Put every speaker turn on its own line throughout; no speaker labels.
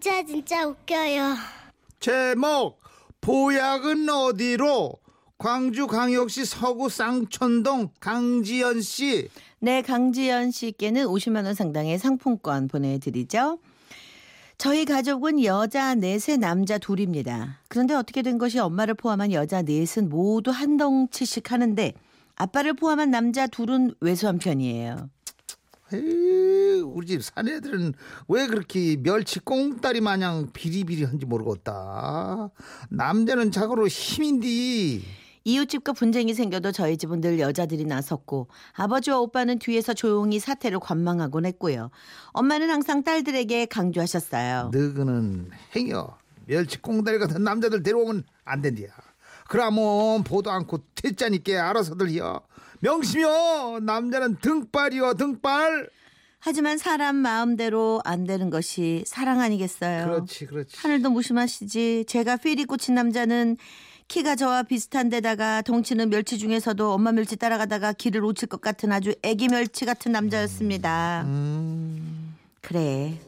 진짜 진짜 웃겨요.
제목 보약은 어디로 광주광역시 서구 쌍천동 강지연 씨
네, 강지연 씨께는 50만 원 상당의 상품권 보내드리죠. 저희 가족은 여자 넷의 남자 둘입니다. 그런데 어떻게 된 것이 엄마를 포함한 여자 넷은 모두 한 덩치씩 하는데 아빠를 포함한 남자 둘은 왜소한 편이에요.
에이, 우리 집 사내들은 왜 그렇게 멸치 꽁다리 마냥 비리비리한지 모르겠다. 남자는 자고로 힘인디.
이웃집과 분쟁이 생겨도 저희 집은 늘 여자들이 나섰고 아버지와 오빠는 뒤에서 조용히 사태를 관망하곤 했고요. 엄마는 항상 딸들에게 강조하셨어요.
너그는 행여. 멸치 꽁다리 같은 남자들 데려오면 안 된디야. 그러면 보도 않고 퇴짜니께 알아서들 히여 명심이여. 남자는 등발이여 등발
하지만 사람 마음대로 안 되는 것이 사랑 아니겠어요.
그렇지 그렇지
하늘도 무심하시지. 제가 필이 꽂힌 남자는 키가 저와 비슷한데다가 덩치는 멸치 중에서도 엄마 멸치 따라가다가 길을 놓칠 것 같은 아주 애기 멸치 같은 남자였습니다.
음,
그래.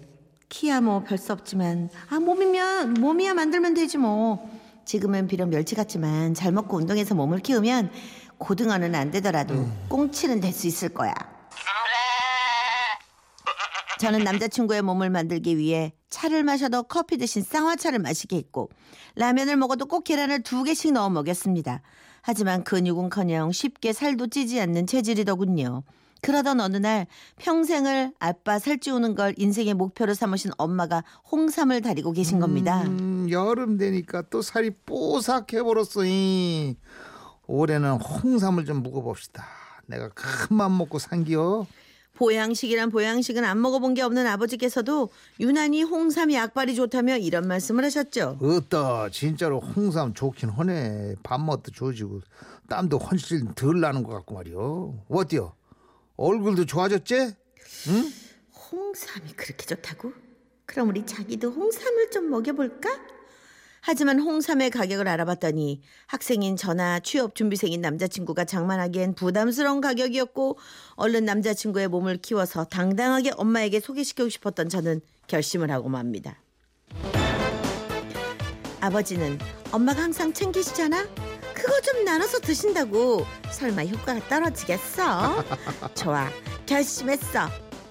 키야 뭐 별 수 없지만 아 몸이면 몸이야 만들면 되지 뭐. 지금은 비록 멸치 같지만 잘 먹고 운동해서 몸을 키우면 고등어는 안 되더라도 꽁치는 될 수 있을 거야. 저는 남자친구의 몸을 만들기 위해 차를 마셔도 커피 대신 쌍화차를 마시게 했고 라면을 먹어도 꼭 계란을 두 개씩 넣어 먹였습니다. 하지만 근육은커녕 쉽게 살도 찌지 않는 체질이더군요. 그러던 어느 날 평생을 아빠 살찌우는 걸 인생의 목표로 삼으신 엄마가 홍삼을 다리고 계신 겁니다.
음, 여름 되니까 또 살이 뽀삭해 버렸어 이. 올해는 홍삼을 좀 묵어봅시다 내가 큰 맘 먹고 산기요
보양식이란 보양식은 안 먹어본 게 없는 아버지께서도 유난히 홍삼이 약발이 좋다며 이런 말씀을 하셨죠.
어따 진짜로 홍삼 좋긴 하네 밥맛도 좋아지고 땀도 훨씬 덜 나는 것 같고 말이요 어때요 얼굴도 좋아졌지? 응?
홍삼이 그렇게 좋다고? 그럼 우리 자기도 홍삼을 좀 먹여볼까? 하지만 홍삼의 가격을 알아봤더니 학생인 저나 취업 준비생인 남자친구가 장만하기엔 부담스러운 가격이었고 얼른 남자친구의 몸을 키워서 당당하게 엄마에게 소개시키고 싶었던 저는 결심을 하고 맙니다. 아버지는 엄마가 항상 챙기시잖아? 그거 좀 나눠서 드신다고 설마 효과가 떨어지겠어? 좋아 결심했어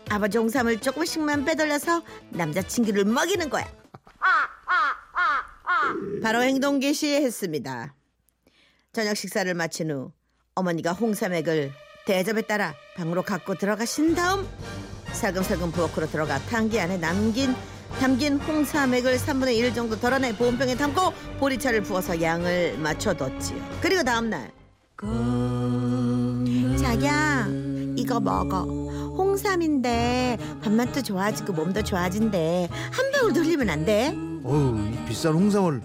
아버지 홍삼을 조금씩만 빼돌려서 남자친구를 먹이는 거야 바로 행동 개시했습니다. 저녁 식사를 마친 후 어머니가 홍삼액을 대접에 따라 방으로 갖고 들어가신 다음 살금살금 부엌으로 들어가 탕기 안에 남긴 담긴 홍삼액을 3분의 1 정도 덜어내 보온병에 담고 보리차를 부어서 양을 맞춰뒀지요. 그리고 다음날 자기야 이거 먹어. 홍삼인데 밥맛도 좋아지고 몸도 좋아진대. 한 방울 돌리면 안 돼?
어우 이 비싼 홍삼을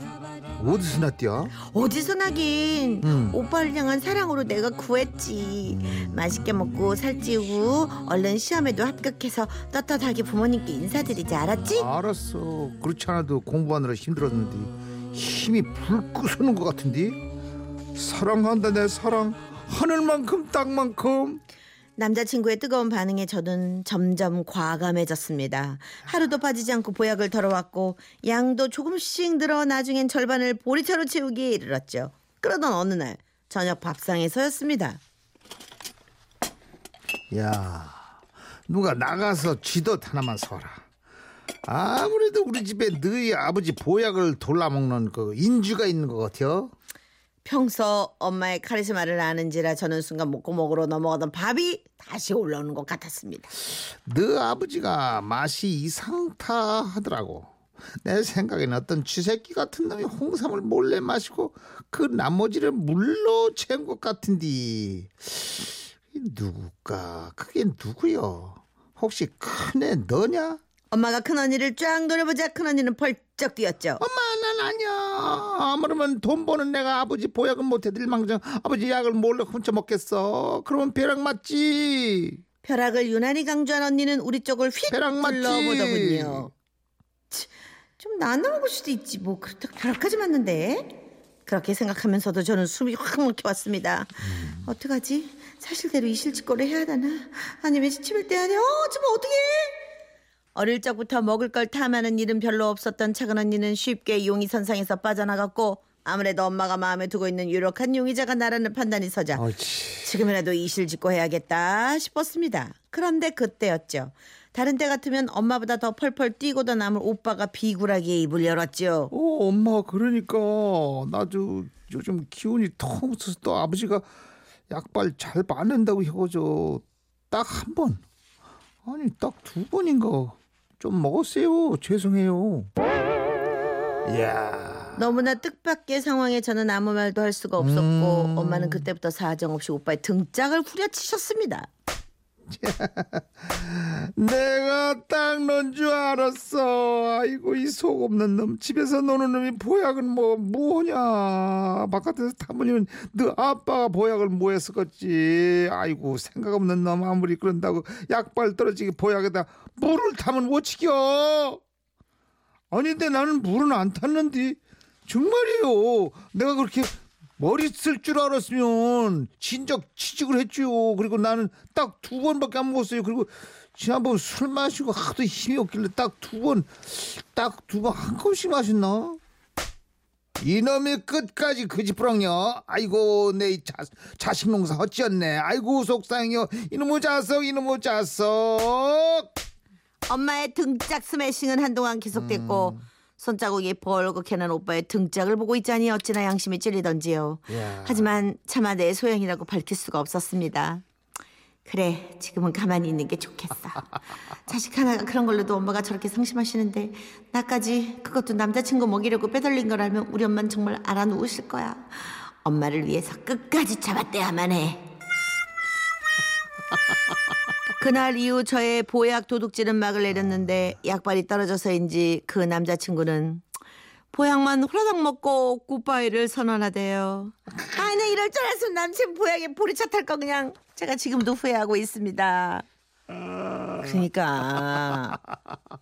어디서 났디야?
어디서 나긴
음.
오빠를 향한 사랑으로 내가 구했지 맛있게 먹고 살찌우고 얼른 시험에도 합격해서 떳떳하게 부모님께 인사드리지 알았지?
알았어 그렇지 않아도 공부하느라 힘들었는데 힘이 불 끄 서는 것 같은데 사랑한다 내 사랑 하늘만큼 땅만큼
남자친구의 뜨거운 반응에 저는 점점 과감해졌습니다. 하루도 빠지지 않고 보약을 덜어왔고 양도 조금씩 늘어 나중엔 절반을 보리차로 채우기에 이르렀죠. 그러던 어느 날 저녁 밥상에 서였습니다.
야 누가 나가서 쥐덫 하나만 서라 아무래도 우리 집에 너희 아버지 보약을 돌라먹는 그 인주가 있는 것 같아
평소 엄마의 카리스마를 아는지라 저는 순간 목구멍으로 넘어가던 밥이 다시 올라오는 것 같았습니다.
너 아버지가 맛이 이상타 하더라고. 내 생각에는 어떤 쥐새끼 같은 놈이 홍삼을 몰래 마시고 그 나머지를 물로 채운 것 같은디. 누굴까? 그게 누구여? 혹시 큰애 너냐
엄마가 큰언니를 쫙 노려보자 큰언니는 펄쩍 뛰었죠.
엄마 난 아니야 아무러면 돈 버는 내가 아버지 보약은 못해드릴 망정 아버지 약을 몰래 훔쳐 먹겠어 그러면 벼락 맞지
벼락을 유난히 강조한 언니는 우리 쪽을 휙
벼락 맞지
둘러보더군요. 치, 좀 나눠먹을 수도 있지 뭐 그렇다고 벼락까지 맞는데 그렇게 생각하면서도 저는 숨이 확 막혀왔습니다. 어떡하지? 사실대로 이 실직거를 해야 되나? 아니면 시침을 떼야 돼? 어, 좀 어떡해? 어릴 적부터 먹을 걸 탐하는 일은 별로 없었던 작은 언니는 쉽게 용의 선상에서 빠져나갔고 아무래도 엄마가 마음에 두고 있는 유력한 용의자가 나라는 판단이 서자
옳지.
지금이라도 이실 짓고 해야겠다 싶었습니다. 그런데 그때였죠. 다른 때 같으면 엄마보다 더 펄펄 뛰고도 남을 오빠가 비굴하게 입을 열었죠.
어, 엄마 그러니까 나도 요즘 기운이 통 없어서 또 아버지가 약발 잘 맞는다고 해가지고 딱 한 번, 아니 딱 두 번인가 좀 먹었어요. 죄송해요. 이야,
너무나 뜻밖의 상황에 저는 아무 말도 할 수가 없었고
음.
엄마는 그때부터 사정없이 오빠의 등짝을 후려치셨습니다.
내가 딱넌줄 알았어. 아이고 이 속 없는 놈 집에서 노는 놈이 보약은 뭐 뭐냐. 바깥에서 타보니는 너 아빠가 보약을 뭐 했었겠지. 아이고 생각 없는 놈 아무리 그런다고 약발 떨어지게 보약에다 물을 타면 못 지겨. 아니 근데 나는 물은 안 탔는데 정말이에요. 내가 그렇게 머리 쓸 줄 알았으면 진작 취직을 했죠. 그리고 나는 딱 두 번밖에 안 먹었어요. 그리고 지난번 술 마시고 하도 힘이 없길래 딱 두 번, 딱 두 번 한 컵씩 마셨나? 이놈이 끝까지 그 집부랑요. 아이고 내이 자, 자식 농사 어찌었네. 아이고 속상해요. 이놈의 자석 이놈의 자석.
엄마의 등짝 스매싱은 한동안 계속됐고 손자국이 벌겋게 난 오빠의 등짝을 보고 있자니 어찌나 양심이 찔리던지요.
야.
하지만 차마 내 소양이라고 밝힐 수가 없었습니다. 그래 지금은 가만히 있는 게 좋겠어. 자식 하나가 그런 걸로도 엄마가 저렇게 상심하시는데 나까지 그것도 남자친구 먹이려고 빼돌린 걸 알면 우리 엄마는 정말 알아누우실 거야. 엄마를 위해서 끝까지 잡아떼야만 해. 그날 이후 저의 보약 도둑질은 막을 내렸는데 약발이 떨어져서인지 그 남자친구는 보약만 호라당 먹고 굿바이를 선언하대요. 아니 이럴 줄 알았으면 남친 보약에 보리차 탈 거 그냥 제가 지금도 후회하고 있습니다. 그러니까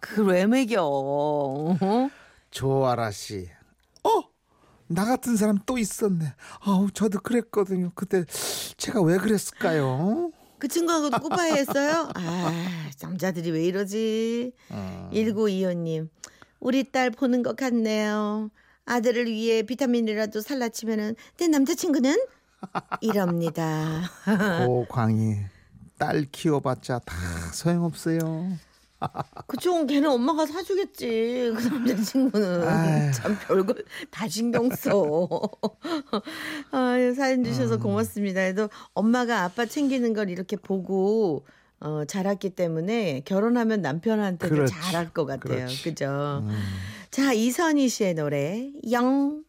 그걸 왜 먹여? 어?
조아라 씨. 어? 나 같은 사람 또 있었네. 아우 저도 그랬거든요. 그때 제가 왜 그랬을까요?
그 친구하고도 굿바이 했어요? 아 남자들이 왜 이러지?
어.
1925님 우리 딸 보는 것 같네요. 아들을 위해 비타민이라도 살라치면은 내 남자친구는 이럽니다.
고광희 딸 키워봤자 다 소용없어요.
그쪽은 걔는 엄마가 사주겠지. 그 남자친구는. 참 별걸 다 신경 써. 아유, 사연
음.
주셔서 고맙습니다. 그래도 엄마가 아빠 챙기는 걸 이렇게 보고 어, 자랐기 때문에 결혼하면 남편한테도
그렇지.
잘할 것 같아요.
그렇지.
그죠?
음.
자, 이선희 씨의 노래 영